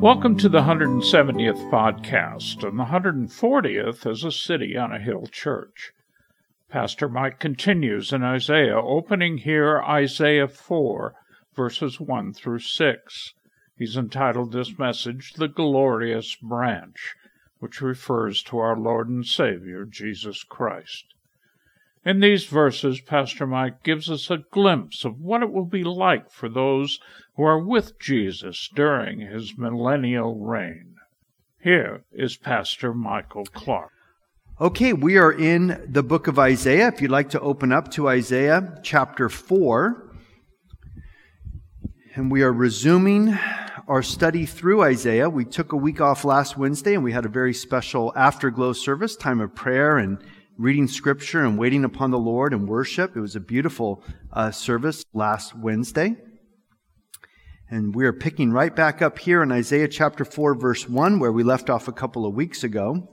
Welcome to the 170th podcast, and the 140th is a City on a Hill church. Pastor Mike continues in Isaiah, opening here Isaiah 4, verses 1 through 6. He's entitled this message, The Glorious Branch, which refers to our Lord and Savior, Jesus Christ. In these verses, Pastor Mike gives us a glimpse of what it will be like for those who are with Jesus during his millennial reign. Here is Pastor Michael Clark. Okay, we are in the book of Isaiah. If you'd like to open up to Isaiah chapter 4, and we are resuming our study through Isaiah. We took a week off last Wednesday and we had a very special afterglow service, time of prayer and reading scripture and waiting upon the Lord and worship. It was a beautiful uh, service last Wednesday. And we are picking right back up here in Isaiah chapter 4, verse 1, where we left off a couple of weeks ago.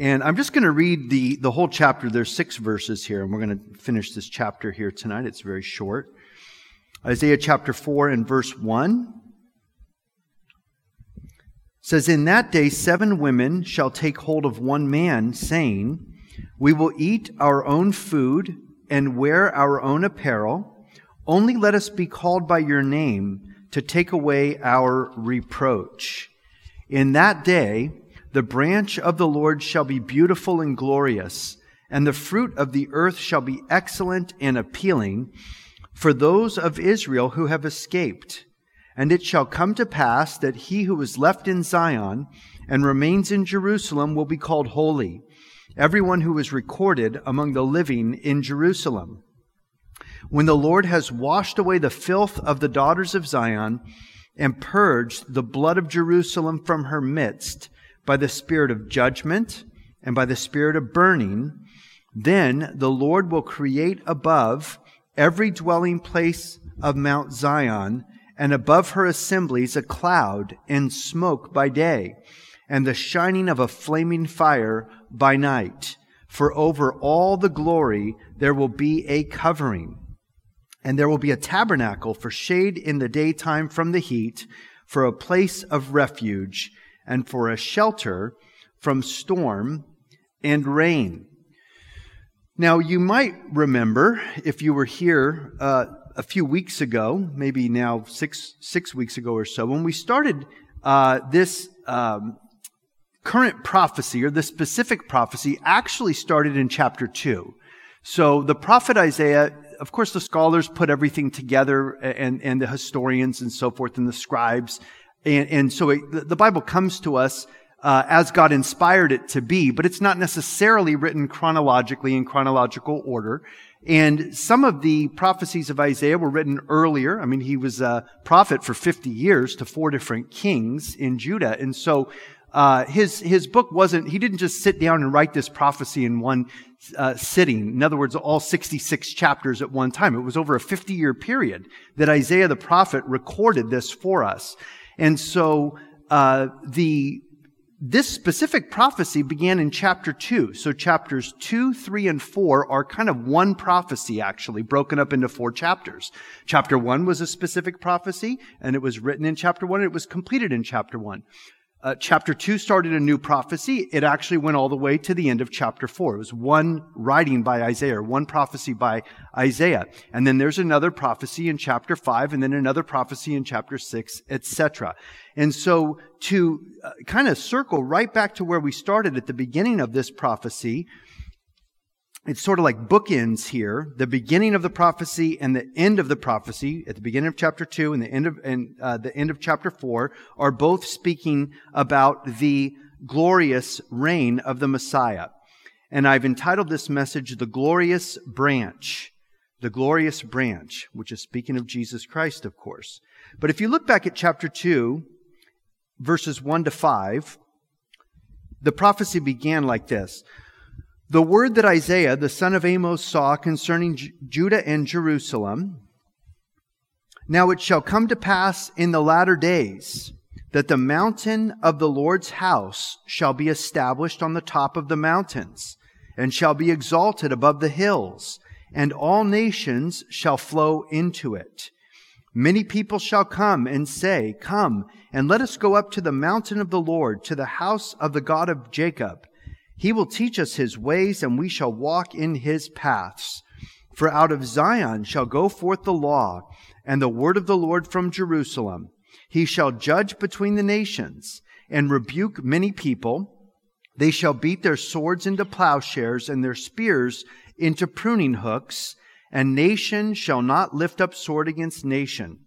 And I'm just going to read the, the whole chapter. There's six verses here, and we're going to finish this chapter here tonight. It's very short. Isaiah chapter 4 and verse 1 says, In that day, seven women shall take hold of one man, saying, We will eat our own food and wear our own apparel. Only let us be called by your name to take away our reproach. In that day, the branch of the Lord shall be beautiful and glorious, and the fruit of the earth shall be excellent and appealing for those of Israel who have escaped. And it shall come to pass that he who is left in Zion and remains in Jerusalem will be called holy, everyone who is recorded among the living in Jerusalem. When the Lord has washed away the filth of the daughters of Zion and purged the blood of Jerusalem from her midst by the spirit of judgment and by the spirit of burning, then the Lord will create above every dwelling place of Mount Zion and above her assemblies a cloud and smoke by day, and the shining of a flaming fire by night. For over all the glory there will be a covering. And there will be a tabernacle for shade in the daytime from the heat, for a place of refuge, and for a shelter from storm and rain. Now, you might remember, if you were here uh, a few weeks ago, maybe now six six weeks ago or so, when we started uh, this um, current prophecy or the specific prophecy, actually started in chapter two. So the prophet Isaiah, of course, the scholars put everything together, and and the historians and so forth, and the scribes, and and so it, the Bible comes to us. Uh, as God inspired it to be, but it's not necessarily written chronologically in chronological order. And some of the prophecies of Isaiah were written earlier. I mean, he was a prophet for 50 years to four different kings in Judah. And so, uh, his, his book wasn't, he didn't just sit down and write this prophecy in one uh, sitting. In other words, all 66 chapters at one time. It was over a 50 year period that Isaiah the prophet recorded this for us. And so, uh, the this specific prophecy began in chapter 2. So chapters 2, 3, and 4 are kind of one prophecy actually, broken up into four chapters. Chapter 1 was a specific prophecy, and it was written in chapter 1, and it was completed in chapter 1. Uh, chapter 2 started a new prophecy. It actually went all the way to the end of chapter 4. It was one writing by Isaiah, one prophecy by Isaiah. And then there's another prophecy in chapter 5, and then another prophecy in chapter 6, etc. And so to uh, kind of circle right back to where we started at the beginning of this prophecy, it's sort of like bookends here. The beginning of the prophecy and the end of the prophecy, at the beginning of chapter two and the end of and uh, the end of chapter four, are both speaking about the glorious reign of the Messiah. And I've entitled this message "The Glorious Branch." The glorious branch, which is speaking of Jesus Christ, of course. But if you look back at chapter two, verses one to five, the prophecy began like this. The word that Isaiah, the son of Amos, saw concerning J- Judah and Jerusalem. Now it shall come to pass in the latter days that the mountain of the Lord's house shall be established on the top of the mountains, and shall be exalted above the hills, and all nations shall flow into it. Many people shall come and say, Come, and let us go up to the mountain of the Lord, to the house of the God of Jacob. He will teach us his ways, and we shall walk in his paths. For out of Zion shall go forth the law, and the word of the Lord from Jerusalem. He shall judge between the nations, and rebuke many people. They shall beat their swords into plowshares, and their spears into pruning hooks and nation shall not lift up sword against nation,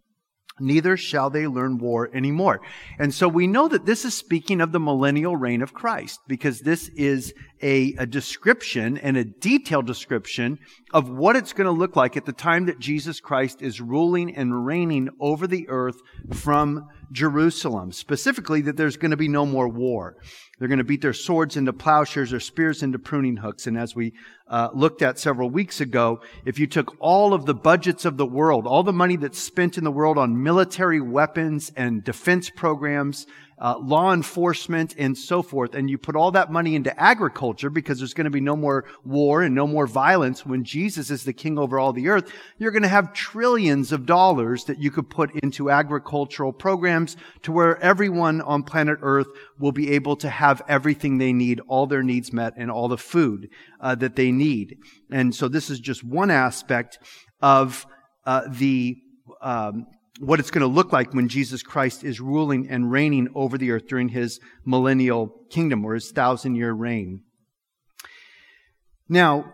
neither shall they learn war anymore. And so we know that this is speaking of the millennial reign of Christ, because this is a, a description and a detailed description of what it's going to look like at the time that Jesus Christ is ruling and reigning over the earth from Jerusalem. Specifically, that there's going to be no more war. They're going to beat their swords into plowshares, their spears into pruning hooks. And as we uh, looked at several weeks ago, if you took all of the budgets of the world, all the money that's spent in the world on military weapons and defense programs, uh, law enforcement, and so forth, and you put all that money into agriculture because there's going to be no more war and no more violence when Jesus is the king over all the earth, you're going to have trillions of dollars that you could put into agricultural programs to where everyone on planet earth will be able to have everything they need, all their needs met, and all the food uh, that they need. And so this is just one aspect of uh, the um, what it's going to look like when Jesus Christ is ruling and reigning over the earth during his millennial kingdom or his thousand year reign. Now,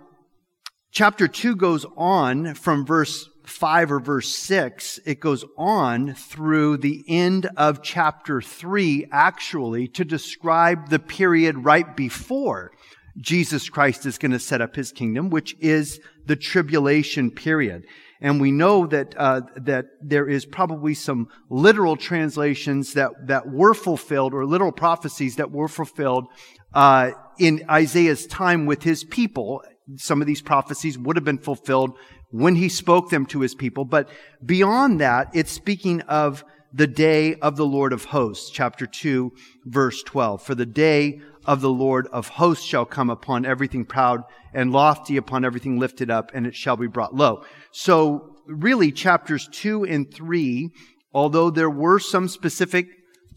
chapter 2 goes on from verse 5 or verse 6. It goes on through the end of chapter 3, actually, to describe the period right before Jesus Christ is going to set up his kingdom, which is the tribulation period. And we know that, uh, that there is probably some literal translations that, that were fulfilled or literal prophecies that were fulfilled, uh, in Isaiah's time with his people. Some of these prophecies would have been fulfilled when he spoke them to his people. But beyond that, it's speaking of the day of the Lord of hosts, chapter 2, verse 12. For the day of the Lord of hosts shall come upon everything proud and lofty upon everything lifted up, and it shall be brought low. So really chapters two and three, although there were some specific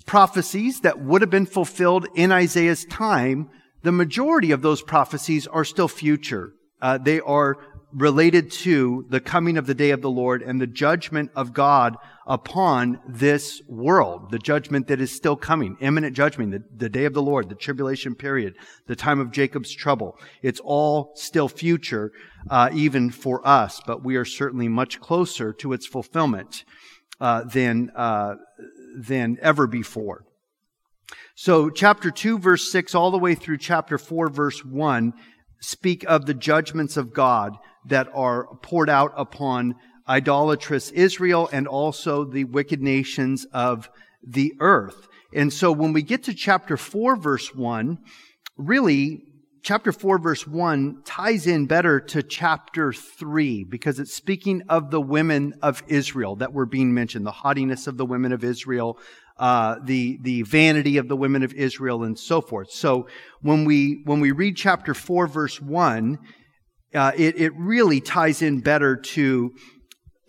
prophecies that would have been fulfilled in Isaiah's time, the majority of those prophecies are still future. Uh, they are related to the coming of the day of the Lord and the judgment of God upon this world, the judgment that is still coming, imminent judgment, the, the day of the Lord, the tribulation period, the time of Jacob's trouble. It's all still future, uh, even for us, but we are certainly much closer to its fulfillment uh, than uh, than ever before. So, chapter two, verse six, all the way through chapter four, verse one, speak of the judgments of God that are poured out upon idolatrous Israel and also the wicked nations of the earth. And so when we get to chapter 4 verse 1, really chapter 4 verse 1 ties in better to chapter 3 because it's speaking of the women of Israel that were being mentioned, the haughtiness of the women of Israel, uh, the the vanity of the women of Israel, and so forth. So when we when we read chapter 4 verse 1, uh, it, it really ties in better to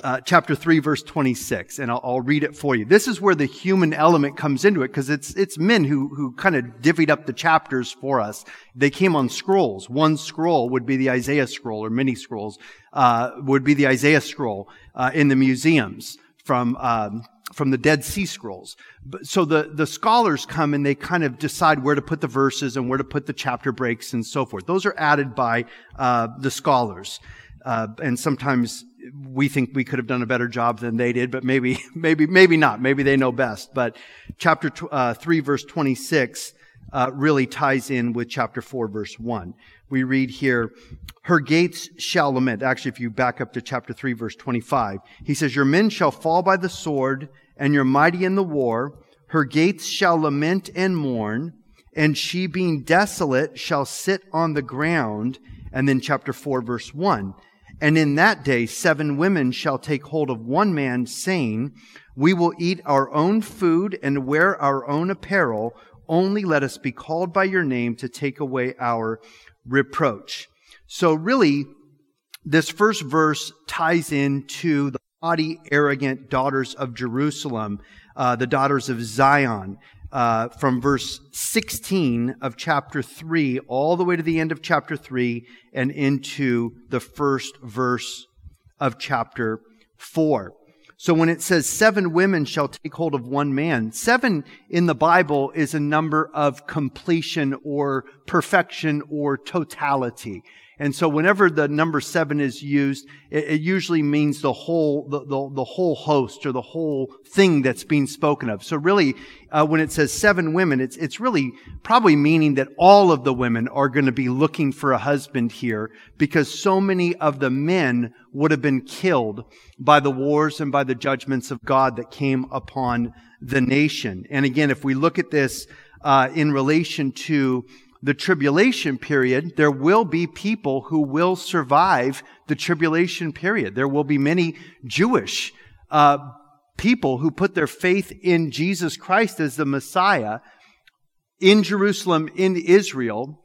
uh, chapter 3 verse 26 and I'll, I'll, read it for you this is where the human element comes into it because it's it's men who who kind of divvied up the chapters for us they came on scrolls one scroll would be the isaiah scroll or many scrolls uh, would be the isaiah scroll uh, in the museums from um, from the Dead Sea Scrolls. So the, the scholars come and they kind of decide where to put the verses and where to put the chapter breaks and so forth. Those are added by uh, the scholars. Uh, and sometimes we think we could have done a better job than they did, but maybe, maybe, maybe not. Maybe they know best. But chapter uh, 3 verse 26 uh, really ties in with chapter 4 verse 1. We read here, her gates shall lament. Actually, if you back up to chapter 3 verse 25, he says, your men shall fall by the sword and your mighty in the war. Her gates shall lament and mourn, and she being desolate shall sit on the ground. And then chapter 4 verse 1. And in that day, seven women shall take hold of one man, saying, We will eat our own food and wear our own apparel. Only let us be called by your name to take away our reproach. So really, this first verse ties into the haughty, arrogant daughters of Jerusalem, uh, the daughters of Zion. Uh, from verse 16 of chapter 3 all the way to the end of chapter 3 and into the first verse of chapter 4. So when it says seven women shall take hold of one man, seven in the Bible is a number of completion or perfection or totality. And so whenever the number seven is used, it, it usually means the whole, the, the, the, whole host or the whole thing that's being spoken of. So really, uh, when it says seven women, it's, it's really probably meaning that all of the women are going to be looking for a husband here because so many of the men would have been killed by the wars and by the judgments of God that came upon the nation. And again, if we look at this, uh, in relation to the tribulation period, there will be people who will survive the tribulation period. There will be many Jewish uh, people who put their faith in Jesus Christ as the Messiah in Jerusalem, in Israel,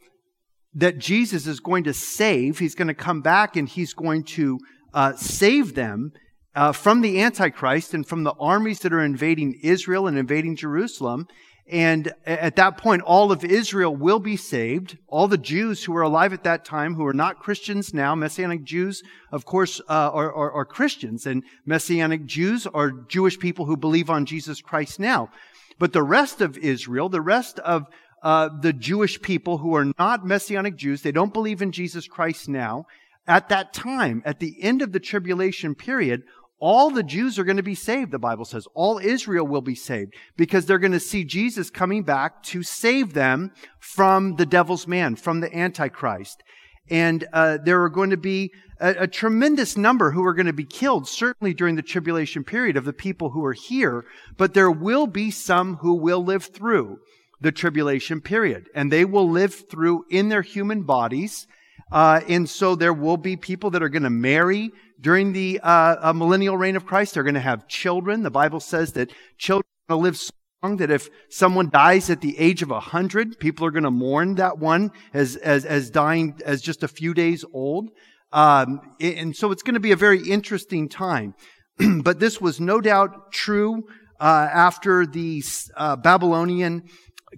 that Jesus is going to save. He's going to come back and he's going to uh, save them uh, from the Antichrist and from the armies that are invading Israel and invading Jerusalem. And at that point, all of Israel will be saved. All the Jews who were alive at that time, who are not Christians now, Messianic Jews, of course, uh, are, are, are Christians. And Messianic Jews are Jewish people who believe on Jesus Christ now. But the rest of Israel, the rest of uh, the Jewish people who are not Messianic Jews, they don't believe in Jesus Christ now. At that time, at the end of the tribulation period, all the Jews are going to be saved, the Bible says. All Israel will be saved because they're going to see Jesus coming back to save them from the devil's man, from the Antichrist. And uh, there are going to be a, a, tremendous number who are going to be killed, certainly during the tribulation period of the people who are here, but there will be some who will live through the tribulation period, and they will live through in their human bodies. Uh, and so there will be people that are going to marry during the uh, millennial reign of Christ. They're going to have children. The Bible says that children are going to live so long that if someone dies at the age of a hundred, people are going to mourn that one as, as, as dying as just a few days old. Um, and so it's going to be a very interesting time. but this was no doubt true uh, after the uh, Babylonian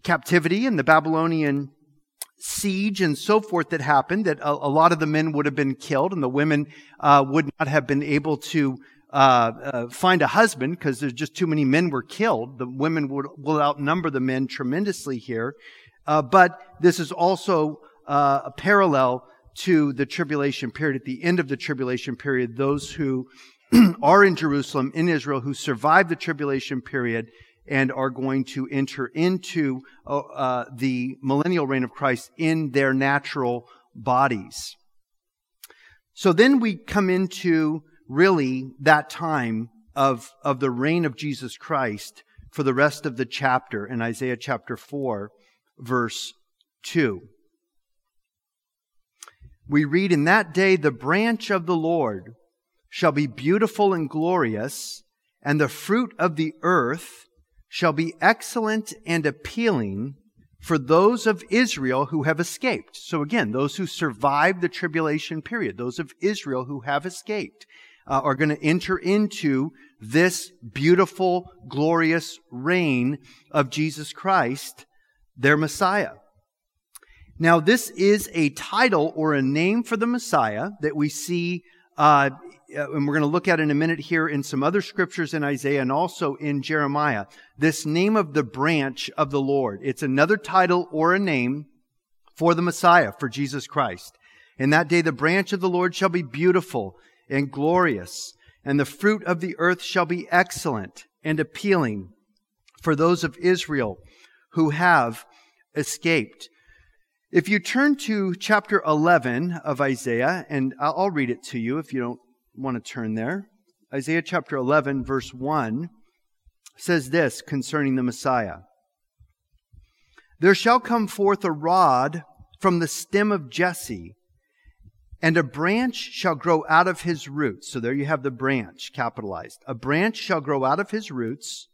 captivity and the Babylonian siege and so forth that happened, that a, a, lot of the men would have been killed and the women uh, would not have been able to uh, uh, find a husband because there's just too many men were killed. The women would, will outnumber the men tremendously here. Uh, but this is also uh, a parallel to the tribulation period. At the end of the tribulation period, those who are in Jerusalem, in Israel, who survived the tribulation period, and are going to enter into uh, uh, the millennial reign of Christ in their natural bodies. So then we come into really that time of, of the reign of Jesus Christ for the rest of the chapter in Isaiah chapter 4, verse 2. We read, In that day the branch of the Lord shall be beautiful and glorious, and the fruit of the earth shall be excellent and appealing for those of Israel who have escaped. So again, those who survived the tribulation period, those of Israel who have escaped, uh, are going to enter into this beautiful, glorious reign of Jesus Christ, their Messiah. Now, this is a title or a name for the Messiah that we see uh, and we're going to look at in a minute here in some other scriptures in Isaiah and also in Jeremiah, this name of the branch of the Lord. It's another title or a name for the Messiah, for Jesus Christ. In that day, the branch of the Lord shall be beautiful and glorious, and the fruit of the earth shall be excellent and appealing for those of Israel who have escaped. If you turn to chapter 11 of Isaiah, and I'll read it to you if you don't want to turn there. Isaiah chapter 11, verse 1 says this concerning the Messiah There shall come forth a rod from the stem of Jesse, and a branch shall grow out of his roots. So there you have the branch capitalized. A branch shall grow out of his roots.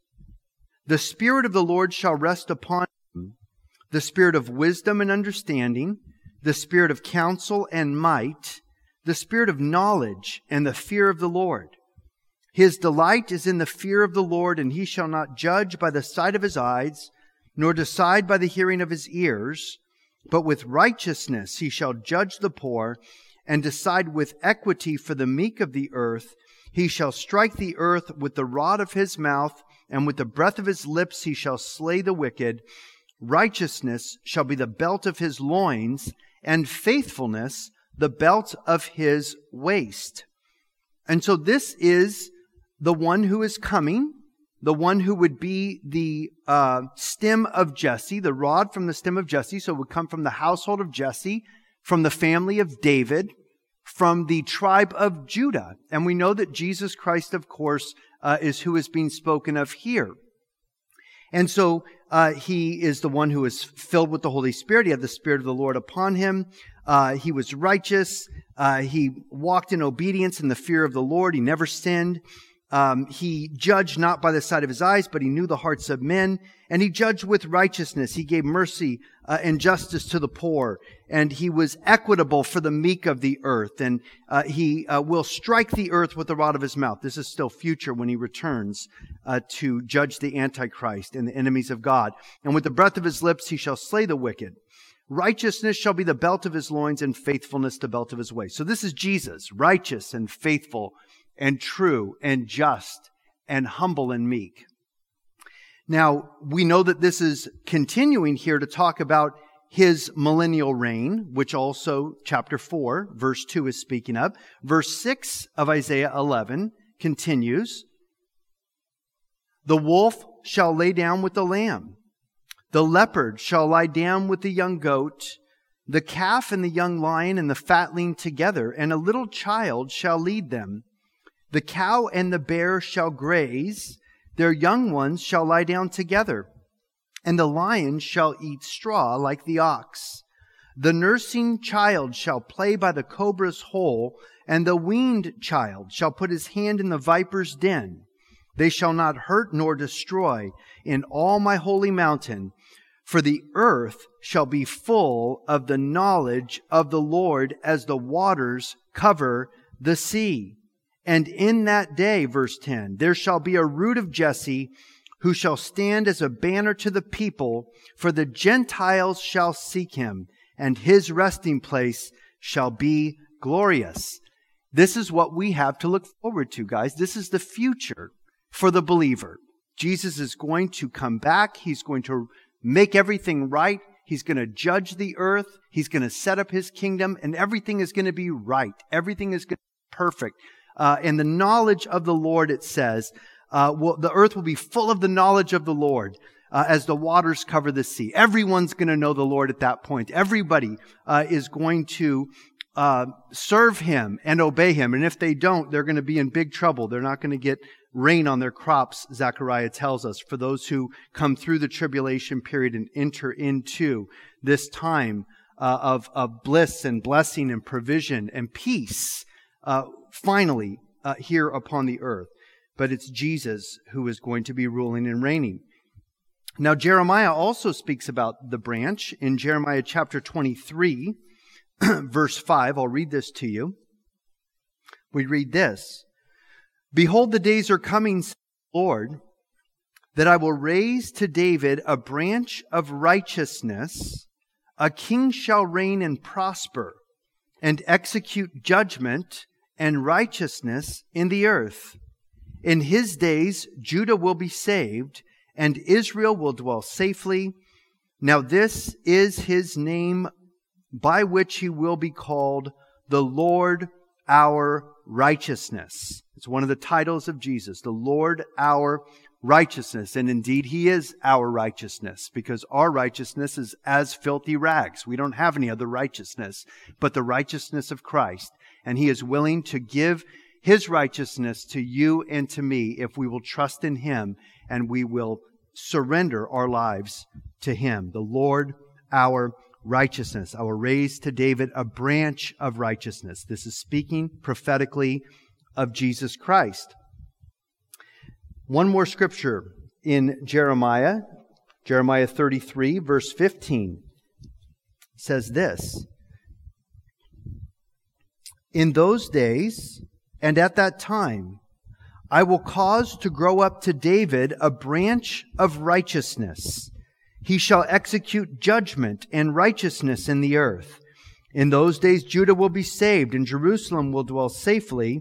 The Spirit of the Lord shall rest upon the Spirit of wisdom and understanding, the Spirit of counsel and might the spirit of knowledge and the fear of the Lord. His delight is in the fear of the Lord, and he shall not judge by the sight of his eyes, nor decide by the hearing of his ears, but with righteousness he shall judge the poor, and decide with equity for the meek of the earth. He shall strike the earth with the rod of his mouth, and with the breath of his lips he shall slay the wicked. Righteousness shall be the belt of his loins, and faithfulness the belt of his waist. And so this is the one who is coming, the one who would be the uh, stem of Jesse, the rod from the stem of Jesse. So it would come from the household of Jesse, from the family of David, from the tribe of Judah. And we know that Jesus Christ, of course, uh, is who is being spoken of here. And so uh, he is the one who is filled with the Holy Spirit. He had the Spirit of the Lord upon him. Uh, he was righteous. Uh, he walked in obedience in the fear of the Lord. He never sinned. Um, he judged not by the sight of his eyes, but he knew the hearts of men. And he judged with righteousness. He gave mercy uh, and justice to the poor. And he was equitable for the meek of the earth. And uh, he uh, will strike the earth with the rod of his mouth. This is still future when he returns uh, to judge the Antichrist and the enemies of God. And with the breath of his lips he shall slay the wicked. Righteousness shall be the belt of his loins, and faithfulness the belt of his waist. So this is Jesus, righteous and faithful and true and just and humble and meek. Now, we know that this is continuing here to talk about his millennial reign, which also chapter 4, verse 2 is speaking of. Verse 6 of Isaiah 11 continues The wolf shall lay down with the lamb, the leopard shall lie down with the young goat, the calf and the young lion and the fatling together, and a little child shall lead them. The cow and the bear shall graze, their young ones shall lie down together, and the lion shall eat straw like the ox. The nursing child shall play by the cobra's hole, and the weaned child shall put his hand in the viper's den. They shall not hurt nor destroy in all my holy mountain, for the earth shall be full of the knowledge of the Lord as the waters cover the sea. And in that day, verse 10, there shall be a root of Jesse who shall stand as a banner to the people, for the Gentiles shall seek him, and his resting place shall be glorious. This is what we have to look forward to, guys. This is the future for the believer. Jesus is going to come back. He's going to make everything right. He's going to judge the earth. He's going to set up his kingdom, and everything is going to be right. Everything is going to be perfect uh, and the knowledge of the Lord, it says, uh, will, the earth will be full of the knowledge of the Lord. Uh, as the waters cover the sea. Everyone's going to know the Lord at that point. Everybody uh, is going to uh, serve Him and obey Him. And if they don't, they're going to be in big trouble. They're not going to get rain on their crops, Zechariah tells us, for those who come through the tribulation period and enter into this time uh, of, of bliss and blessing and provision and peace. Finally uh, here upon the earth. But it's Jesus who is going to be ruling and reigning. Now, Jeremiah also speaks about the branch in Jeremiah chapter 23, verse 5. I'll read this to you. We read this Behold, the days are coming, Lord, that I will raise to David a branch of righteousness. A king shall reign and prosper and execute judgment and righteousness in the earth. In his days, Judah will be saved, and Israel will dwell safely. Now, this is his name by which he will be called the Lord our righteousness. It's one of the titles of Jesus, the Lord our righteousness. And indeed, he is our righteousness because our righteousness is as filthy rags. We don't have any other righteousness but the righteousness of Christ and he is willing to give his righteousness to you and to me if we will trust in him and we will surrender our lives to him. The Lord, our righteousness. I will raise to David a branch of righteousness. This is speaking prophetically of Jesus Christ. One more scripture in Jeremiah, Jeremiah 33, verse 15, says this in those days and at that time, I will cause to grow up to David a branch of righteousness. He shall execute judgment and righteousness in the earth. In those days, Judah will be saved, and Jerusalem will dwell safely.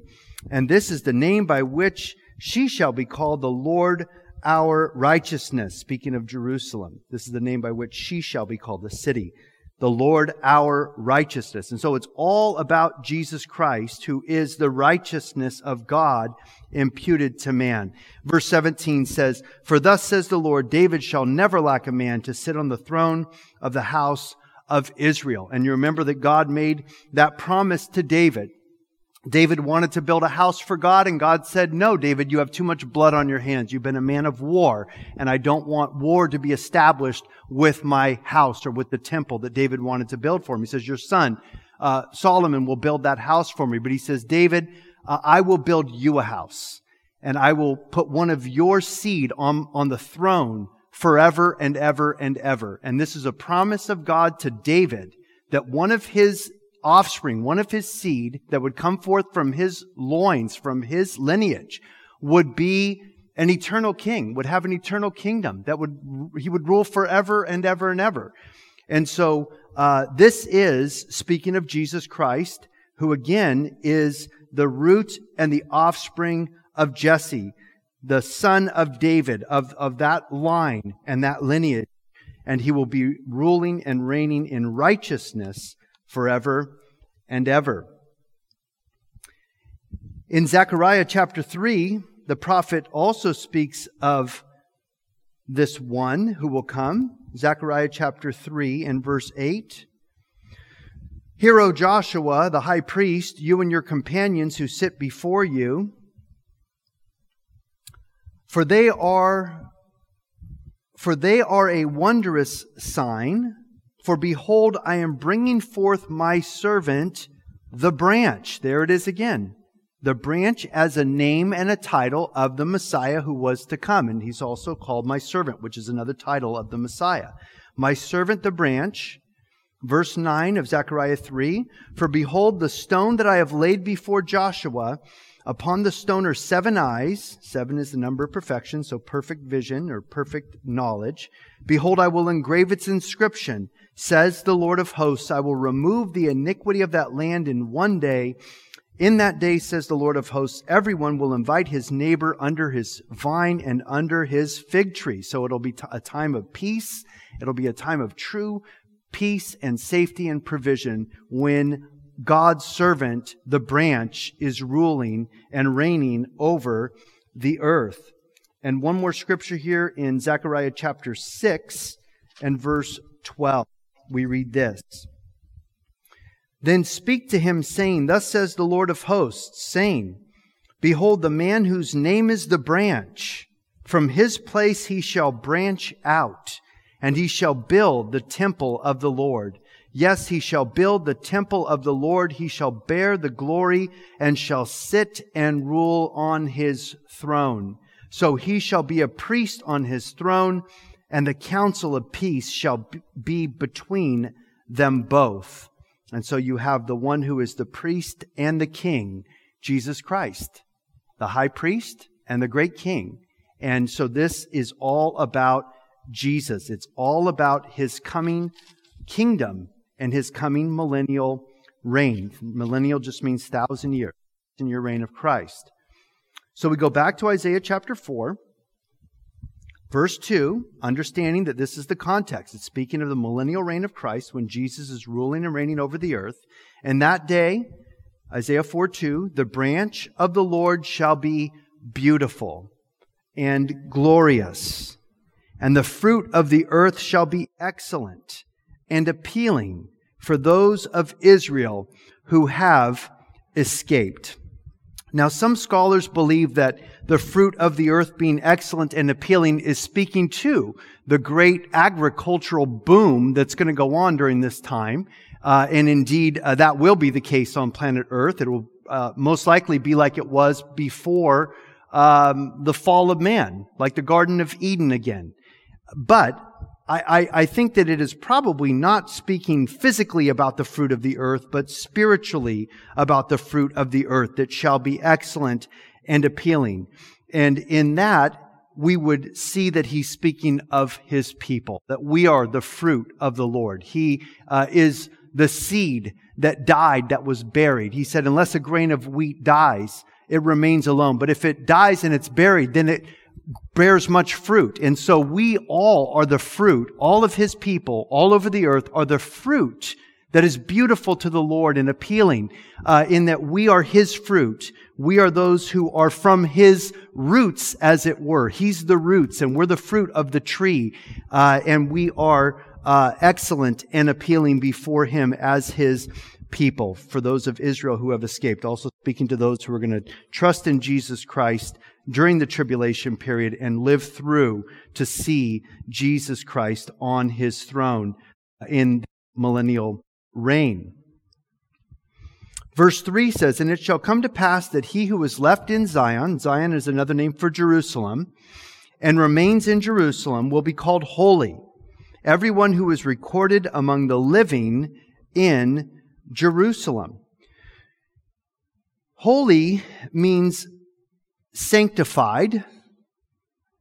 And this is the name by which she shall be called the Lord our righteousness. Speaking of Jerusalem, this is the name by which she shall be called the city, the Lord our righteousness. And so it's all about Jesus Christ, who is the righteousness of God imputed to man. Verse 17 says, For thus says the Lord, David shall never lack a man to sit on the throne of the house of Israel. And you remember that God made that promise to David. David wanted to build a house for God, and God said, No, David, you have too much blood on your hands. You've been a man of war, and I don't want war to be established with my house or with the temple that David wanted to build for him. He says, Your son, uh, Solomon, will build that house for me. But he says, David, uh, I will build you a house, and I will put one of your seed on, on the throne forever and ever and ever. And this is a promise of God to David that one of his offspring, one of his seed that would come forth from his loins, from his lineage, would be an eternal king, would have an eternal kingdom that would, he would rule forever and ever and ever. And so, uh, this is, speaking of Jesus Christ, who again is the root and the offspring of Jesse the son of David, of, of that line and that lineage, and he will be ruling and reigning in righteousness forever and ever. In Zechariah chapter 3, the prophet also speaks of this one who will come. Zechariah chapter 3 and verse 8. Hear, O Joshua, the high priest, you and your companions who sit before you, for they are for they are a wondrous sign for behold i am bringing forth my servant the branch. There it is again. The branch as a name and a title of the messiah who was to come. And he's also called my servant which is another title of the messiah. My servant the branch. Verse 9 of zechariah 3 for behold the stone that i have laid before joshua Upon the stone are seven eyes. Seven is the number of perfection, so perfect vision or perfect knowledge. Behold, I will engrave its inscription. Says the Lord of hosts, I will remove the iniquity of that land in one day. In that day, says the Lord of hosts, everyone will invite his neighbor under his vine and under his fig tree. So it'll be a time of peace. It'll be a time of true peace and safety and provision when God's servant, the branch, is ruling and reigning over the earth. And one more scripture here in Zechariah chapter 6 and verse 12. We read this. Then speak to him, saying, Thus says the Lord of hosts, saying, Behold, the man whose name is the branch, from his place he shall branch out, and he shall build the temple of the Lord Yes, he shall build the temple of the Lord. He shall bear the glory and shall sit and rule on his throne. So he shall be a priest on his throne and the counsel of peace shall be between them both. And so you have the one who is the priest and the king, Jesus Christ, the high priest and the great king. And so this is all about Jesus. It's all about his coming kingdom and his coming millennial reign. Millennial just means thousand years, in your reign of Christ. So we go back to Isaiah chapter 4, verse 2, understanding that this is the context. It's speaking of the millennial reign of Christ when Jesus is ruling and reigning over the earth. And that day, Isaiah 4 2, the branch of the Lord shall be beautiful and glorious, and the fruit of the earth shall be excellent and appealing for those of Israel who have escaped. Now, some scholars believe that the fruit of the earth being excellent and appealing is speaking to the great agricultural boom that's going to go on during this time. Uh, and indeed, uh, that will be the case on planet Earth. It will uh, most likely be like it was before um, the fall of man, like the Garden of Eden again. But I, I, think that it is probably not speaking physically about the fruit of the earth, but spiritually about the fruit of the earth that shall be excellent and appealing. And in that, we would see that he's speaking of his people, that we are the fruit of the Lord. He uh, is the seed that died, that was buried. He said, unless a grain of wheat dies, it remains alone. But if it dies and it's buried, then it bears much fruit. And so we all are the fruit. All of his people all over the earth are the fruit that is beautiful to the Lord and appealing uh, in that we are His fruit. We are those who are from His roots, as it were. He's the roots, and we're the fruit of the tree, uh, and we are uh, excellent and appealing before Him as His people. For those of Israel who have escaped, also speaking to those who are going to trust in Jesus Christ during the tribulation period and live through to see Jesus Christ on His throne in millennial reign. Verse 3 says, And it shall come to pass that he who is left in Zion, Zion is another name for Jerusalem, and remains in Jerusalem will be called holy. Everyone who is recorded among the living in Jerusalem. Holy means sanctified.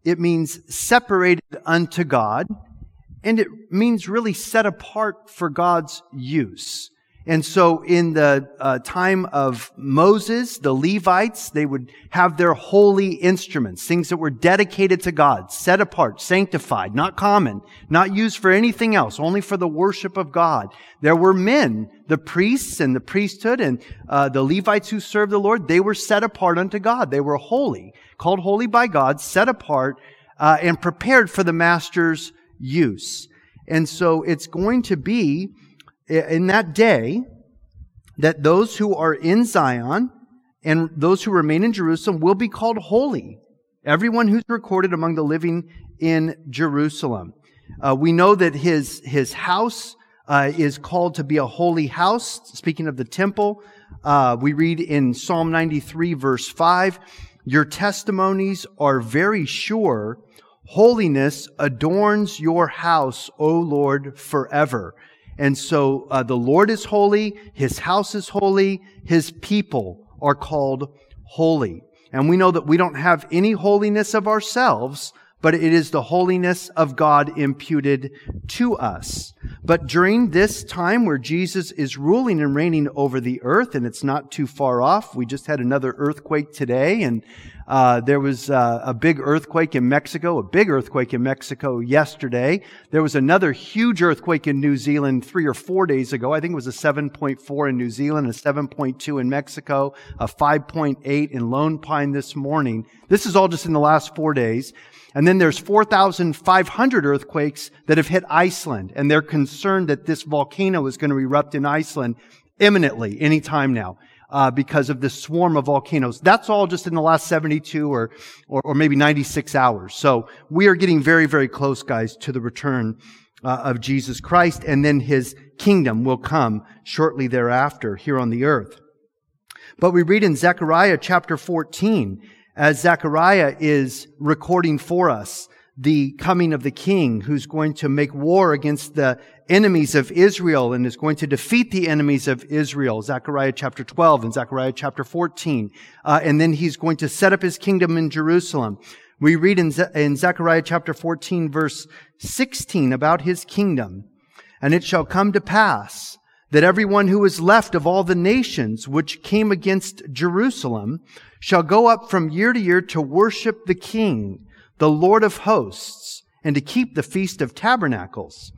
It means separated unto God and it means really set apart for God's use. And so in the uh, time of Moses, the Levites, they would have their holy instruments, things that were dedicated to God, set apart, sanctified, not common, not used for anything else, only for the worship of God. There were men, the priests and the priesthood and uh, the Levites who served the Lord, they were set apart unto God. They were holy, called holy by God, set apart, uh, and prepared for the master's use. And so it's going to be in that day that those who are in Zion and those who remain in Jerusalem will be called holy. Everyone who's recorded among the living in Jerusalem. Uh, we know that his, his house uh, is called to be a holy house. Speaking of the temple, uh, we read in Psalm 93, verse 5 Your testimonies are very sure Holiness adorns your house, O Lord, forever. And so uh, the Lord is holy, His house is holy, His people are called holy. And we know that we don't have any holiness of ourselves, but it is the holiness of God imputed to us. But during this time where Jesus is ruling and reigning over the earth, and it's not too far off, we just had another earthquake today, and uh, there was uh, a big earthquake in Mexico, a big earthquake in Mexico yesterday. There was another huge earthquake in New Zealand three or four days ago. I think it was a 7.4 in New Zealand, a 7.2 in Mexico, a 5.8 in Lone Pine this morning. This is all just in the last four days. And then there's 4,500 earthquakes that have hit Iceland, and they're concerned that this volcano is going to erupt in Iceland imminently, any time now uh, because of this swarm of volcanoes. That's all just in the last 72 or, or, or maybe 96 hours. So we are getting very, very close, guys, to the return uh, of Jesus Christ, and then his kingdom will come shortly thereafter here on the earth. But we read in Zechariah chapter 14, as Zechariah is recording for us the coming of the king who's going to make war against the enemies of Israel and is going to defeat the enemies of Israel. Zechariah chapter 12 and Zechariah chapter 14. Uh, and then he's going to set up his kingdom in Jerusalem. We read in, Ze- in Zechariah chapter 14 verse 16 about his kingdom. And it shall come to pass that everyone who is left of all the nations which came against Jerusalem shall go up from year to year to worship the king, the Lord of hosts, and to keep the feast of tabernacles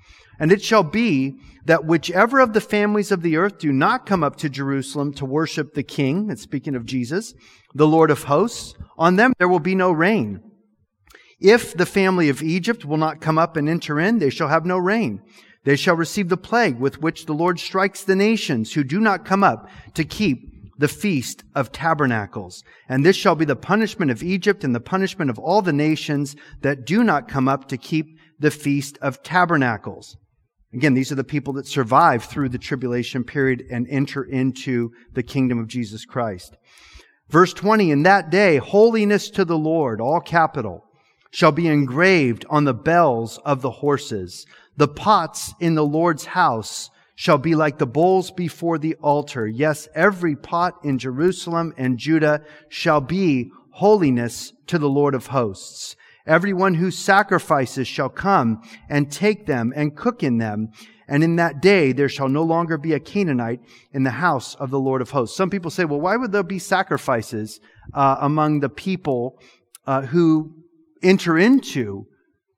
and it shall be that whichever of the families of the earth do not come up to Jerusalem to worship the King, and speaking of Jesus, the Lord of hosts, on them there will be no rain. If the family of Egypt will not come up and enter in, they shall have no rain. They shall receive the plague with which the Lord strikes the nations who do not come up to keep the feast of tabernacles. And this shall be the punishment of Egypt and the punishment of all the nations that do not come up to keep the feast of tabernacles. Again, these are the people that survive through the tribulation period and enter into the kingdom of Jesus Christ. Verse 20, in that day, holiness to the Lord, all capital, shall be engraved on the bells of the horses. The pots in the Lord's house shall be like the bowls before the altar. Yes, every pot in Jerusalem and Judah shall be holiness to the Lord of hosts. Everyone who sacrifices shall come and take them and cook in them. And in that day there shall no longer be a Canaanite in the house of the Lord of hosts. Some people say, well, why would there be sacrifices uh, among the people uh, who enter into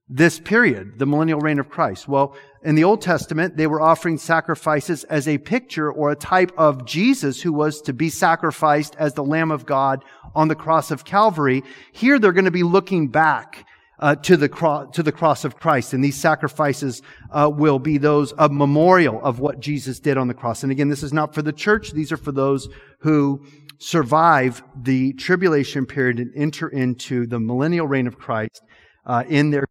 this period, the millennial reign of Christ? Well, in the Old Testament, they were offering sacrifices as a picture or a type of Jesus who was to be sacrificed as the Lamb of God on the cross of Calvary. Here they're going to be looking back uh, to the cross to the cross of Christ, and these sacrifices uh, will be those of memorial of what Jesus did on the cross. And again, this is not for the church; these are for those who survive the tribulation period and enter into the millennial reign of Christ uh, in their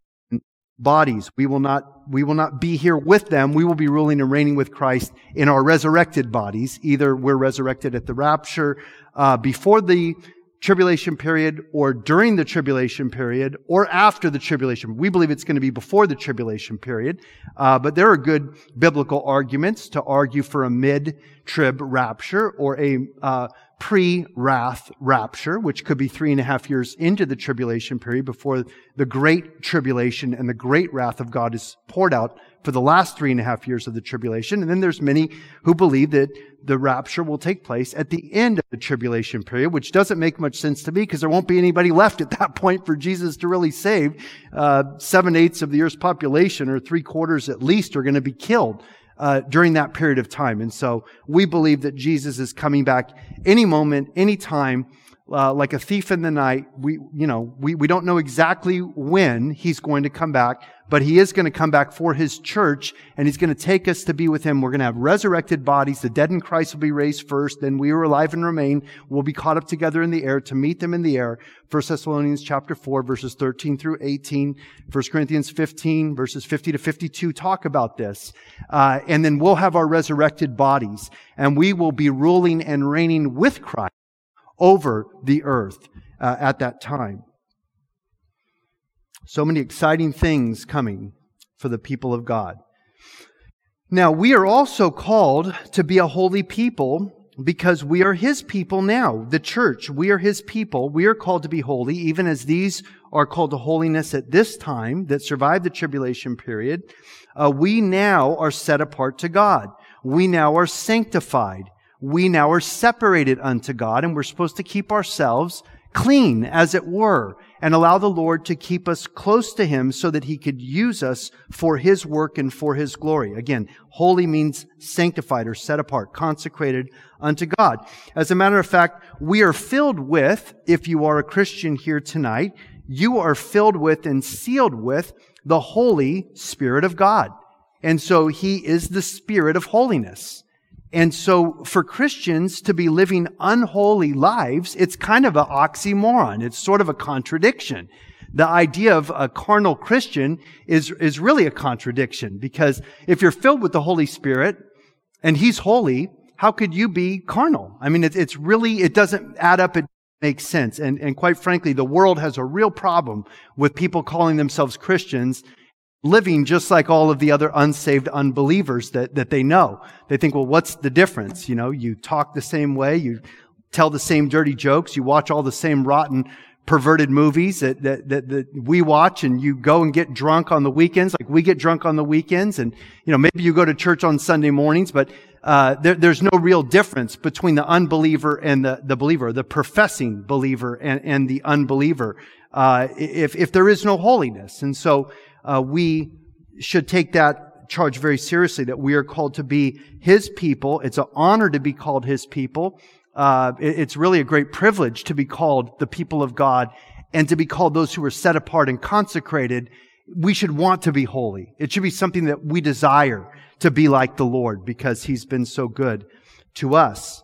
bodies. We will not we will not be here with them. We will be ruling and reigning with Christ in our resurrected bodies. Either we're resurrected at the rapture uh, before the tribulation period or during the tribulation period or after the tribulation. We believe it's going to be before the tribulation period, uh, but there are good biblical arguments to argue for a mid-trib rapture or a uh, pre-wrath rapture, which could be three and a half years into the tribulation period before the great tribulation and the great wrath of God is poured out for the last three and a half years of the tribulation. And then there's many who believe that the rapture will take place at the end of the tribulation period, which doesn't make much sense to me because there won't be anybody left at that point for Jesus to really save. Uh, seven eighths of the earth's population, or three quarters at least, are going to be killed uh, during that period of time. And so we believe that Jesus is coming back any moment, any time uh, like a thief in the night. We, you know, we, we don't know exactly when he's going to come back, but he is going to come back for his church and he's going to take us to be with him. We're going to have resurrected bodies. The dead in Christ will be raised first. Then we are alive and remain. We'll be caught up together in the air to meet them in the air. 1 Thessalonians chapter 4 verses 13 through 18. 1 Corinthians 15 verses 50 to 52 talk about this. Uh, and then we'll have our resurrected bodies and we will be ruling and reigning with Christ over the earth uh, at that time. So many exciting things coming for the people of God. Now, we are also called to be a holy people because we are His people now. The church, we are His people. We are called to be holy, even as these are called to holiness at this time that survived the tribulation period. Uh, we now are set apart to God. We now are sanctified we now are separated unto God and we're supposed to keep ourselves clean, as it were, and allow the Lord to keep us close to Him so that He could use us for His work and for His glory. Again, holy means sanctified or set apart, consecrated unto God. As a matter of fact, we are filled with, if you are a Christian here tonight, you are filled with and sealed with the Holy Spirit of God. And so He is the Spirit of holiness. And so for Christians to be living unholy lives, it's kind of an oxymoron. It's sort of a contradiction. The idea of a carnal Christian is, is really a contradiction because if you're filled with the Holy Spirit and He's holy, how could you be carnal? I mean, it, it's really, it doesn't add up. It makes sense. And, and quite frankly, the world has a real problem with people calling themselves Christians living just like all of the other unsaved unbelievers that, that they know. They think, well, what's the difference? You know, you talk the same way, you tell the same dirty jokes, you watch all the same rotten, perverted movies that, that, that, that we watch and you go and get drunk on the weekends, like we get drunk on the weekends and, you know, maybe you go to church on Sunday mornings, but, uh, there, there's no real difference between the unbeliever and the, the believer, the professing believer and, and the unbeliever, uh, if, if there is no holiness. And so, uh, we should take that charge very seriously that we are called to be His people. It's an honor to be called His people. Uh, it, it's really a great privilege to be called the people of God and to be called those who are set apart and consecrated. We should want to be holy. It should be something that we desire to be like the Lord because He's been so good to us.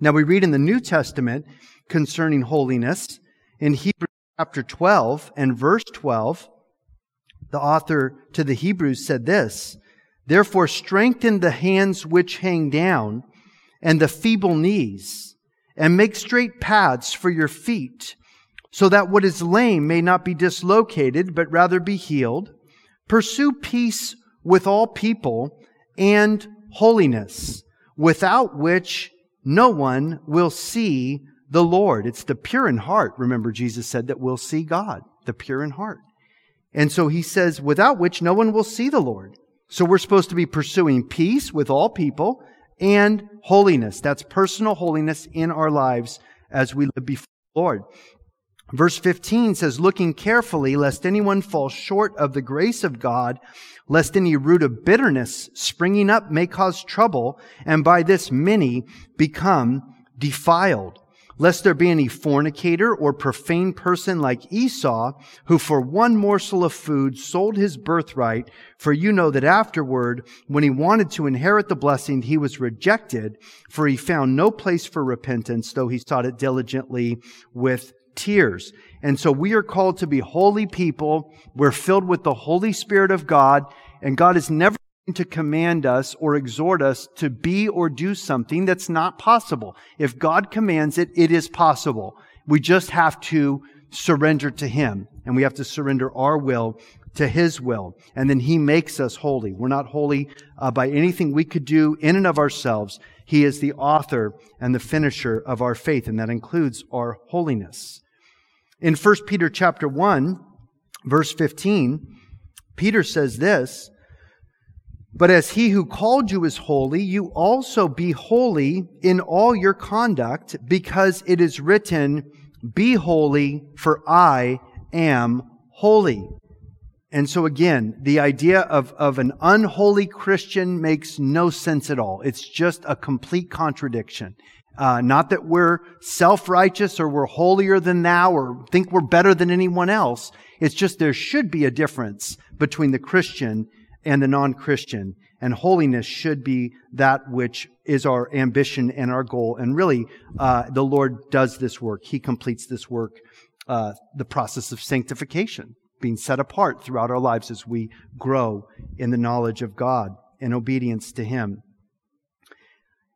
Now we read in the New Testament concerning holiness in Hebrews chapter 12 and verse 12 the author to the Hebrews said this Therefore, strengthen the hands which hang down and the feeble knees, and make straight paths for your feet, so that what is lame may not be dislocated, but rather be healed. Pursue peace with all people and holiness, without which no one will see the Lord. It's the pure in heart, remember Jesus said, that will see God, the pure in heart. And so he says, without which no one will see the Lord. So we're supposed to be pursuing peace with all people and holiness. That's personal holiness in our lives as we live before the Lord. Verse 15 says, looking carefully lest anyone fall short of the grace of God, lest any root of bitterness springing up may cause trouble, and by this many become defiled. Lest there be any fornicator or profane person like Esau, who for one morsel of food sold his birthright, for you know that afterward, when he wanted to inherit the blessing, he was rejected, for he found no place for repentance, though he sought it diligently with tears. And so we are called to be holy people. We're filled with the Holy Spirit of God, and God is never to command us or exhort us to be or do something that's not possible. If God commands it, it is possible. We just have to surrender to Him, and we have to surrender our will to His will. And then He makes us holy. We're not holy uh, by anything we could do in and of ourselves. He is the author and the finisher of our faith, and that includes our holiness. In 1 Peter chapter 1, verse 15, Peter says this, but as he who called you is holy, you also be holy in all your conduct, because it is written, Be holy, for I am holy. And so again, the idea of, of an unholy Christian makes no sense at all. It's just a complete contradiction. Uh, not that we're self-righteous or we're holier than thou or think we're better than anyone else. It's just there should be a difference between the Christian and the non-Christian. And holiness should be that which is our ambition and our goal. And really, uh, the Lord does this work. He completes this work, uh, the process of sanctification, being set apart throughout our lives as we grow in the knowledge of God and obedience to Him.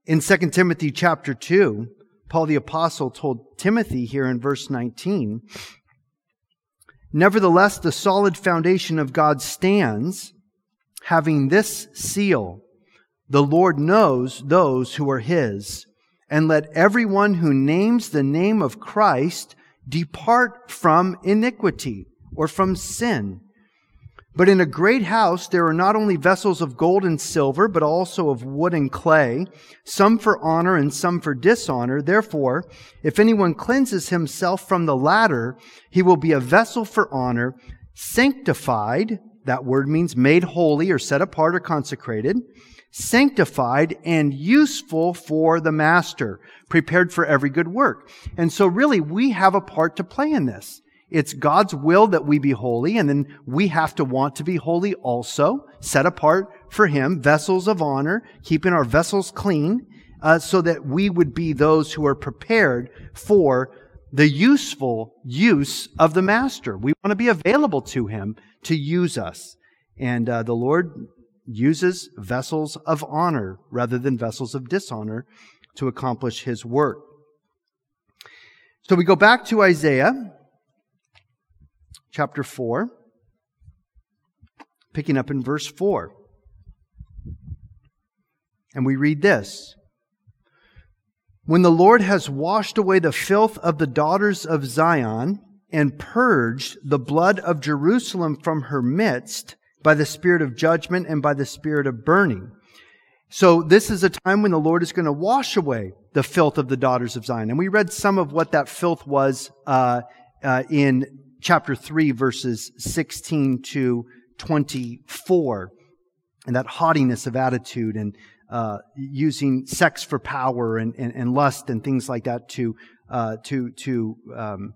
In 2 Timothy chapter 2, Paul the apostle told Timothy here in verse 19, Nevertheless, the solid foundation of God stands, having this seal, the Lord knows those who are his, and let everyone who names the name of Christ depart from iniquity or from sin. But in a great house there are not only vessels of gold and silver, but also of wood and clay, some for honor and some for dishonor. Therefore, if anyone cleanses himself from the latter, he will be a vessel for honor, sanctified, that word means made holy or set apart or consecrated, sanctified and useful for the master, prepared for every good work. And so really we have a part to play in this. It's God's will that we be holy, and then we have to want to be holy also, set apart for Him, vessels of honor, keeping our vessels clean, uh, so that we would be those who are prepared for the useful use of the Master. We want to be available to Him to use us. And uh, the Lord uses vessels of honor rather than vessels of dishonor to accomplish His work. So we go back to Isaiah chapter 4, picking up in verse 4. And we read this When the Lord has washed away the filth of the daughters of Zion and purged the blood of Jerusalem from her midst by the spirit of judgment and by the spirit of burning. So this is a time when the Lord is going to wash away the filth of the daughters of Zion. And we read some of what that filth was uh, uh, in chapter 3, verses 16 to 24, and that haughtiness of attitude and uh, using sex for power and, and, and, lust and things like that to uh, to to um,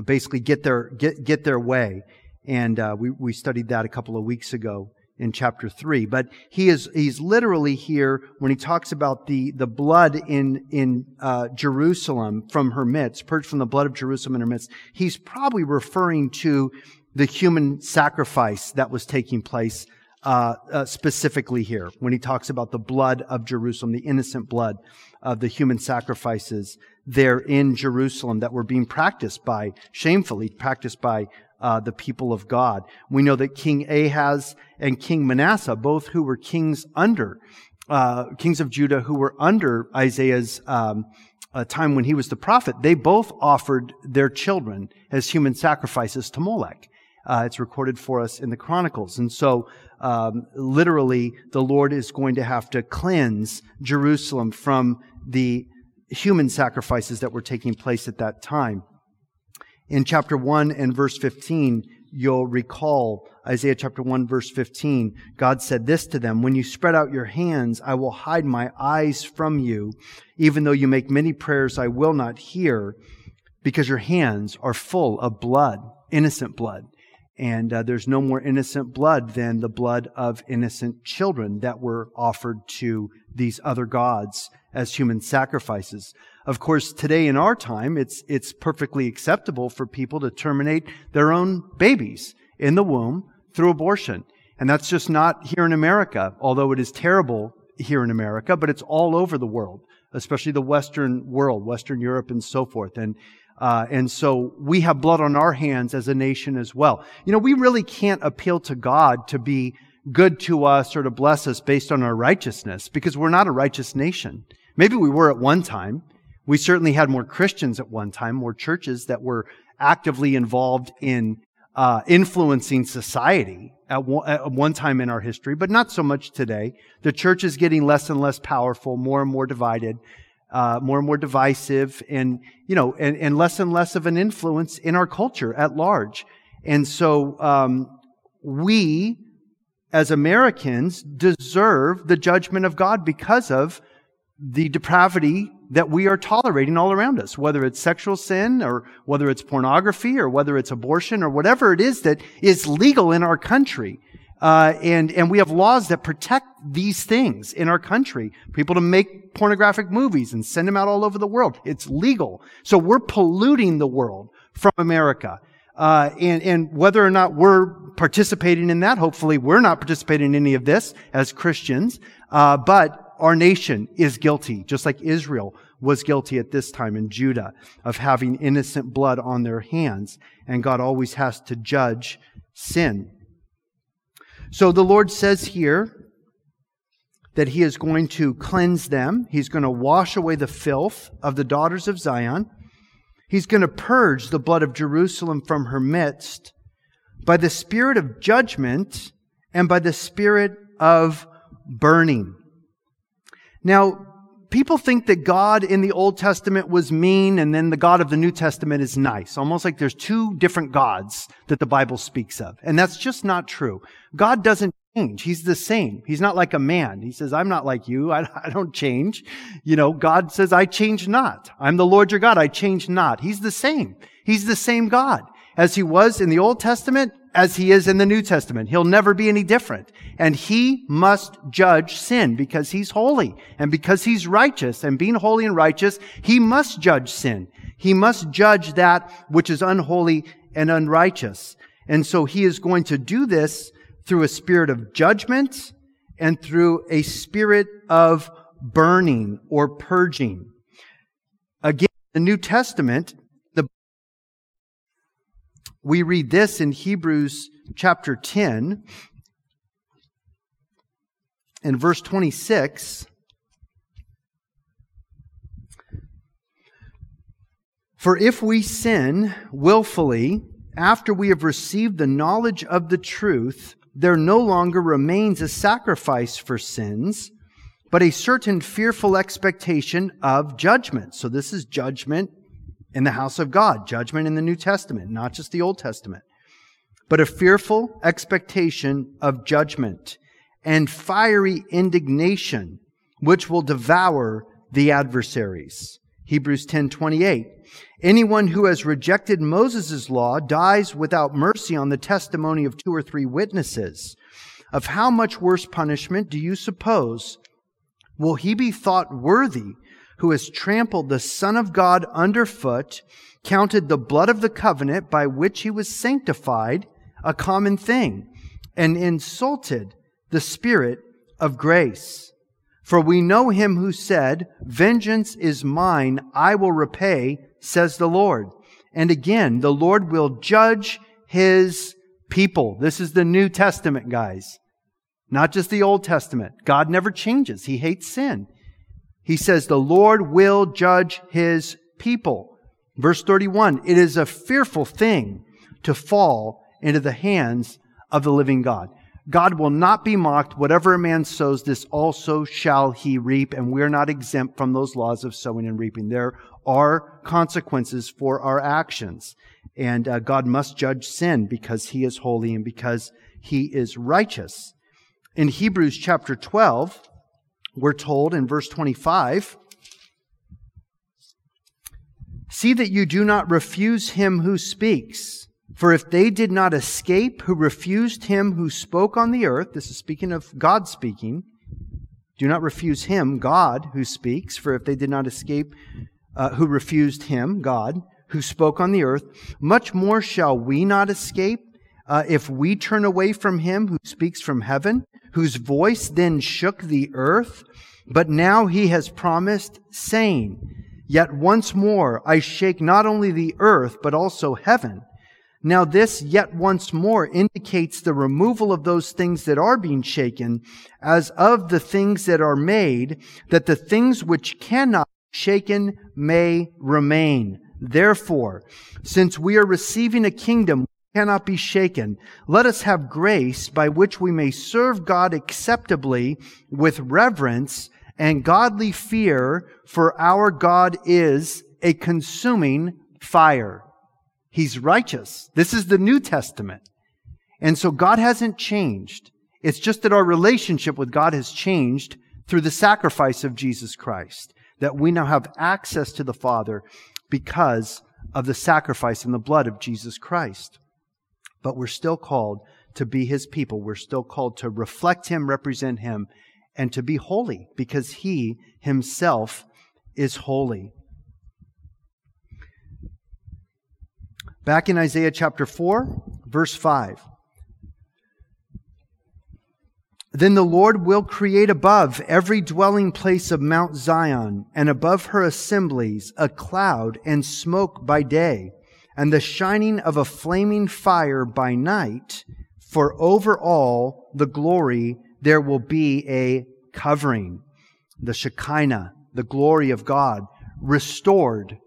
basically get their get get their way. And uh, we we studied that a couple of weeks ago in chapter 3 but he is he's literally here when he talks about the the blood in in uh, jerusalem from her midst purged from the blood of jerusalem in her midst he's probably referring to the human sacrifice that was taking place uh, uh, specifically here when he talks about the blood of jerusalem the innocent blood of the human sacrifices there in jerusalem that were being practiced by shamefully practiced by uh, the people of God. We know that King Ahaz and King Manasseh, both who were kings under uh, kings of Judah who were under Isaiah's um, uh, time when he was the prophet, they both offered their children as human sacrifices to Molech. Uh, it's recorded for us in the Chronicles. And so, um, literally, the Lord is going to have to cleanse Jerusalem from the human sacrifices that were taking place at that time. In chapter 1 and verse 15, you'll recall Isaiah chapter 1 verse 15. God said this to them, When you spread out your hands, I will hide my eyes from you. Even though you make many prayers, I will not hear because your hands are full of blood, innocent blood. And uh, there's no more innocent blood than the blood of innocent children that were offered to these other gods as human sacrifices. Of course, today in our time, it's, it's perfectly acceptable for people to terminate their own babies in the womb through abortion. And that's just not here in America, although it is terrible here in America, but it's all over the world, especially the Western world, Western Europe and so forth. And, uh, and so we have blood on our hands as a nation as well. You know, we really can't appeal to God to be good to us or to bless us based on our righteousness because we're not a righteous nation. Maybe we were at one time. We certainly had more Christians at one time, more churches that were actively involved in uh, influencing society at one, at one time in our history, but not so much today. The church is getting less and less powerful, more and more divided, uh, more and more divisive, and you know, and, and less and less of an influence in our culture at large. And so um, we, as Americans, deserve the judgment of God because of the depravity that we are tolerating all around us, whether it's sexual sin or whether it's pornography or whether it's abortion or whatever it is that is legal in our country. Uh, and and we have laws that protect these things in our country. People to make pornographic movies and send them out all over the world. It's legal. So we're polluting the world from America. Uh, and and whether or not we're participating in that, hopefully we're not participating in any of this as Christians. Uh, but our nation is guilty, just like Israel was guilty at this time in Judah of having innocent blood on their hands. And God always has to judge sin. So the Lord says here that He is going to cleanse them. He's going to wash away the filth of the daughters of Zion. He's going to purge the blood of Jerusalem from her midst by the spirit of judgment and by the spirit of burning. Now, people think that God in the Old Testament was mean and then the God of the New Testament is nice. Almost like there's two different gods that the Bible speaks of. And that's just not true. God doesn't change. He's the same. He's not like a man. He says, I'm not like you. I, I don't change. You know, God says, I change not. I'm the Lord your God. I change not. He's the same. He's the same God as he was in the Old Testament as he is in the New Testament. He'll never be any different. And he must judge sin because he's holy and because he's righteous. And being holy and righteous, he must judge sin. He must judge that which is unholy and unrighteous. And so he is going to do this through a spirit of judgment and through a spirit of burning or purging. Again, the New Testament we read this in Hebrews chapter 10 in verse 26. For if we sin willfully after we have received the knowledge of the truth, there no longer remains a sacrifice for sins, but a certain fearful expectation of judgment. So this is judgment in the house of God, judgment in the New Testament, not just the Old Testament, but a fearful expectation of judgment and fiery indignation which will devour the adversaries. Hebrews 10:28 Anyone who has rejected Moses' law dies without mercy on the testimony of two or three witnesses. Of how much worse punishment do you suppose will he be thought worthy who has trampled the Son of God underfoot, counted the blood of the covenant by which he was sanctified a common thing, and insulted the Spirit of grace. For we know him who said, Vengeance is mine, I will repay, says the Lord. And again, the Lord will judge his people. This is the New Testament, guys. not just the Old Testament. God never changes. He hates sin. He says the Lord will judge his people. Verse 31, it is a fearful thing to fall into the hands of the living God. God will not be mocked. Whatever a man sows, this also shall he reap. And we're not exempt from those laws of sowing and reaping. There are consequences for our actions. And uh, God must judge sin because he is holy and because he is righteous. In Hebrews chapter 12, we're told in verse 25, See that you do not refuse him who speaks. For if they did not escape who refused him who spoke on the earth, this is speaking of God speaking, do not refuse him, God, who speaks. For if they did not escape uh, who refused him, God, who spoke on the earth, much more shall we not escape uh, if we turn away from him who speaks from heaven, whose voice then shook the earth. But now he has promised, saying, Yet once more I shake not only the earth, but also heaven. Now this yet once more indicates the removal of those things that are being shaken as of the things that are made, that the things which cannot be shaken may remain. Therefore, since we are receiving a kingdom cannot be shaken, let us have grace by which we may serve God acceptably with reverence and godly fear, for our God is a consuming fire. He's righteous. This is the New Testament. And so God hasn't changed. It's just that our relationship with God has changed through the sacrifice of Jesus Christ. That we now have access to the Father because of the sacrifice and the blood of Jesus Christ. But we're still called to be His people. We're still called to reflect Him, represent Him, and to be holy because He Himself is holy. Back in Isaiah chapter 4, verse 5. Then the Lord will create above every dwelling place of Mount Zion and above her assemblies a cloud and smoke by day and the shining of a flaming fire by night. For over all the glory there will be a covering. The Shekinah, the glory of God, restored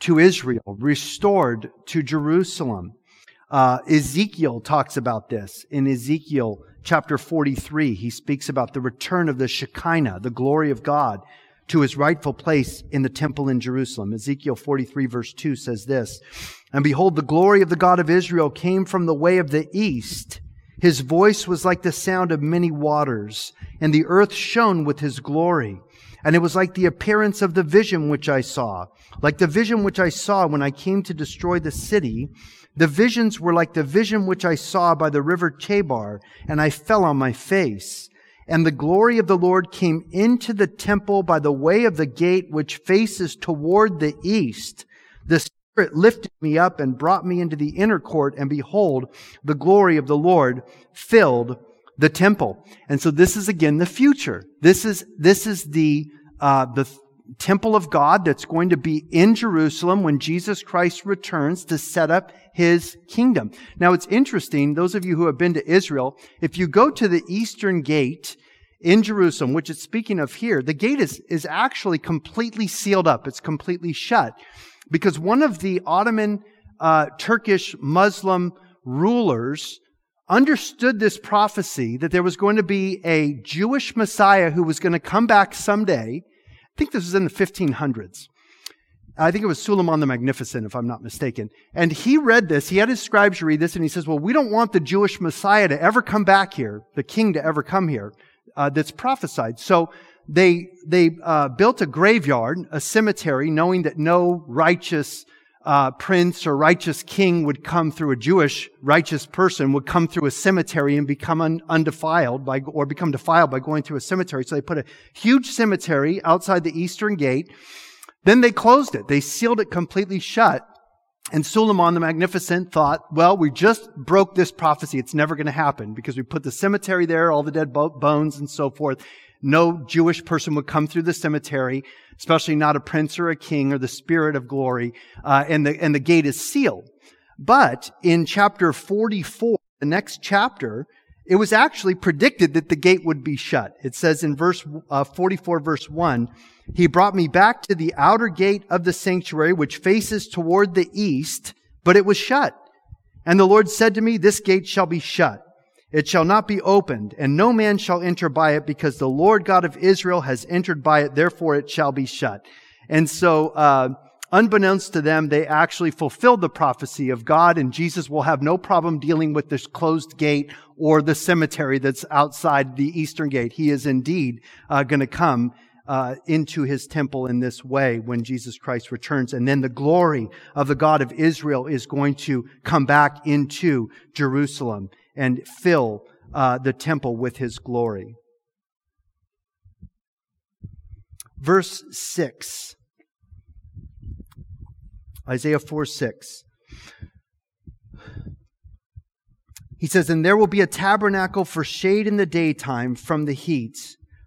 to Israel, restored to Jerusalem. Uh, Ezekiel talks about this in Ezekiel chapter 43. He speaks about the return of the Shekinah, the glory of God, to his rightful place in the temple in Jerusalem. Ezekiel 43 verse 2 says this, And behold, the glory of the God of Israel came from the way of the east. His voice was like the sound of many waters, and the earth shone with his glory. And it was like the appearance of the vision which I saw. Like the vision which I saw when I came to destroy the city. The visions were like the vision which I saw by the river Chebar, and I fell on my face. And the glory of the Lord came into the temple by the way of the gate which faces toward the east. The Spirit lifted me up and brought me into the inner court, and behold, the glory of the Lord filled the temple. And so this is again the future. This is, this is the, uh, the temple of God that's going to be in Jerusalem when Jesus Christ returns to set up his kingdom. Now it's interesting, those of you who have been to Israel, if you go to the eastern gate in Jerusalem, which it's speaking of here, the gate is, is actually completely sealed up. It's completely shut because one of the Ottoman, uh, Turkish Muslim rulers understood this prophecy that there was going to be a Jewish Messiah who was going to come back someday. I think this was in the 1500s. I think it was Suleiman the Magnificent, if I'm not mistaken. And he read this, he had his scribes read this, and he says, Well, we don't want the Jewish Messiah to ever come back here, the king to ever come here, uh, that's prophesied. So they, they uh, built a graveyard, a cemetery, knowing that no righteous uh, prince or righteous king would come through a Jewish righteous person would come through a cemetery and become un- undefiled by, or become defiled by going through a cemetery. So they put a huge cemetery outside the eastern gate. Then they closed it. They sealed it completely shut. And Suleiman the Magnificent thought, well, we just broke this prophecy. It's never going to happen because we put the cemetery there, all the dead bones and so forth. No Jewish person would come through the cemetery, especially not a prince or a king or the spirit of glory, uh, and the and the gate is sealed. But in chapter 44, the next chapter, it was actually predicted that the gate would be shut. It says in verse uh, 44, verse 1, He brought me back to the outer gate of the sanctuary, which faces toward the east, but it was shut. And the Lord said to me, This gate shall be shut. It shall not be opened, and no man shall enter by it, because the Lord God of Israel has entered by it, therefore it shall be shut. And so, uh, unbeknownst to them, they actually fulfilled the prophecy of God, and Jesus will have no problem dealing with this closed gate or the cemetery that's outside the eastern gate. He is indeed uh, going to come uh, into his temple in this way when Jesus Christ returns. And then the glory of the God of Israel is going to come back into Jerusalem and fill uh, the temple with his glory. Verse 6 Isaiah 4 6. He says, And there will be a tabernacle for shade in the daytime from the heat,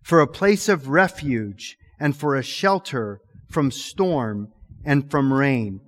for a place of refuge, and for a shelter from storm and from rain.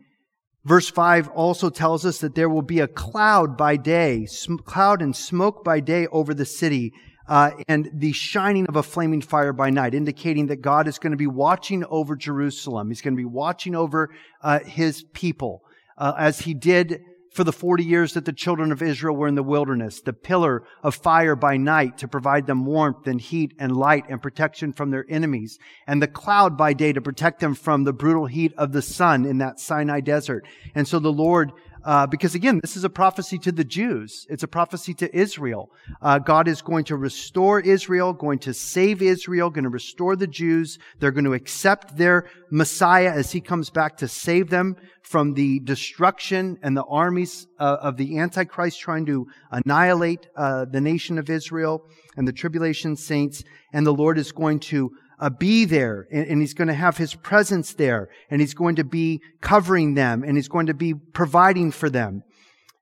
Verse 5 also tells us that there will be a cloud by day, cloud and smoke by day over the city, uh, and the shining of a flaming fire by night, indicating that God is going to be watching over Jerusalem. He's going to be watching over uh, his people, uh, as he did for the 40 years that the children of Israel were in the wilderness, the pillar of fire by night to provide them warmth and heat and light and protection from their enemies, and the cloud by day to protect them from the brutal heat of the sun in that Sinai desert. And so the Lord uh, because again, this is a prophecy to the Jews. It's a prophecy to Israel. Uh, God is going to restore Israel, going to save Israel, going to restore the Jews. They're going to accept their Messiah as he comes back to save them from the destruction and the armies uh, of the Antichrist trying to annihilate uh, the nation of Israel and the tribulation saints. And the Lord is going to uh, be there and, and he's going to have his presence there and he's going to be covering them and he's going to be providing for them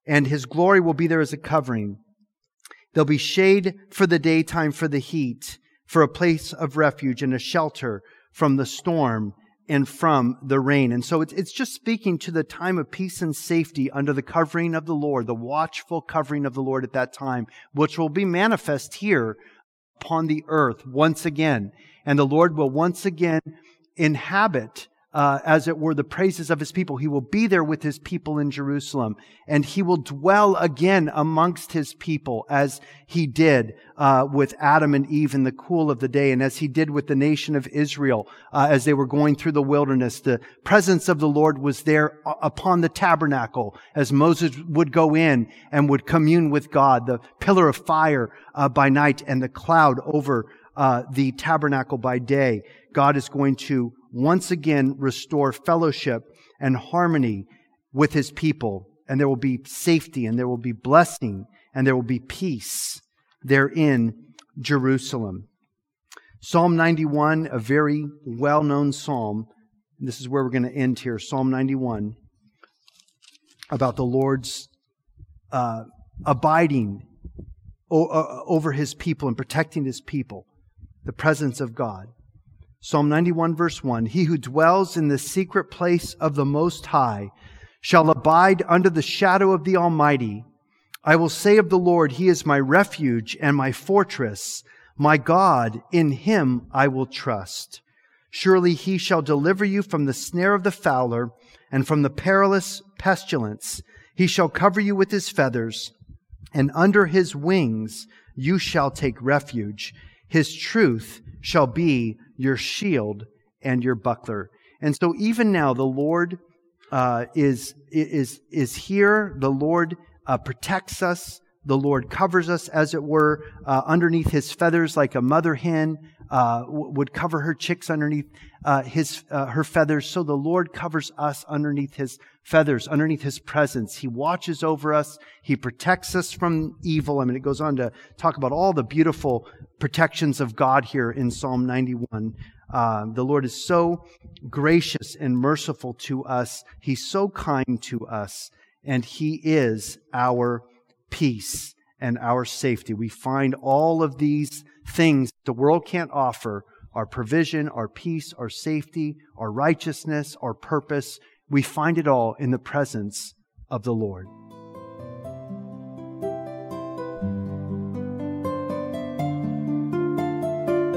and his glory will be there as a covering. There'll be shade for the daytime for the heat, for a place of refuge and a shelter from the storm and from the rain. And so it's, it's just speaking to the time of peace and safety under the covering of the Lord, the watchful covering of the Lord at that time, which will be manifest here upon the earth once again and the Lord will once again inhabit, uh, as it were, the praises of his people. He will be there with his people in Jerusalem, and he will dwell again amongst his people as he did uh, with Adam and Eve in the cool of the day, and as he did with the nation of Israel uh, as they were going through the wilderness. The presence of the Lord was there upon the tabernacle as Moses would go in and would commune with God. The pillar of fire uh, by night and the cloud over uh, the tabernacle by day, God is going to once again restore fellowship and harmony with his people. And there will be safety and there will be blessing and there will be peace there in Jerusalem. Psalm 91, a very well known psalm. This is where we're going to end here. Psalm 91 about the Lord's uh, abiding o- uh, over his people and protecting his people the presence of God. Psalm 91 verse 1, He who dwells in the secret place of the Most High shall abide under the shadow of the Almighty. I will say of the Lord, He is my refuge and my fortress, my God, in Him I will trust. Surely He shall deliver you from the snare of the fowler and from the perilous pestilence. He shall cover you with His feathers, and under His wings you shall take refuge. His truth shall be your shield and your buckler. And so even now, the Lord uh, is, is, is here. The Lord uh, protects us. The Lord covers us, as it were, uh, underneath his feathers, like a mother hen uh, would cover her chicks underneath uh, his uh, her feathers. So the Lord covers us underneath his feathers, underneath his presence. He watches over us. He protects us from evil. I mean, it goes on to talk about all the beautiful protections of God here in Psalm 91. Uh, the Lord is so gracious and merciful to us. He's so kind to us, and He is our peace and our safety. We find all of these things the world can't offer our provision, our peace, our safety, our righteousness, our purpose we find it all in the presence of the Lord.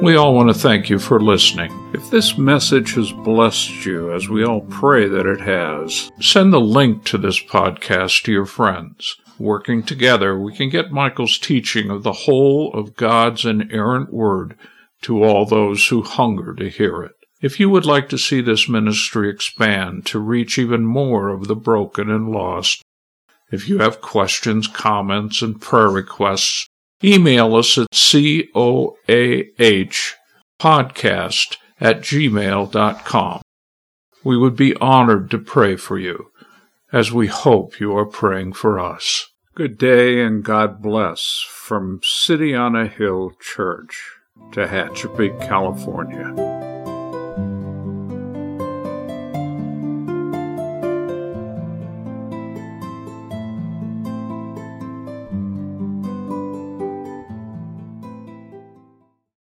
We all want to thank you for listening. If this message has blessed you, as we all pray that it has, send the link to this podcast to your friends. Working together, we can get Michael's teaching of the whole of God's inerrant word to all those who hunger to hear it. If you would like to see this ministry expand to reach even more of the broken and lost, if you have questions, comments, and prayer requests, email us at coahpodcast at gmail.com. We would be honored to pray for you, as we hope you are praying for us. Good day and God bless from City on a Hill Church, Tehachapi, California.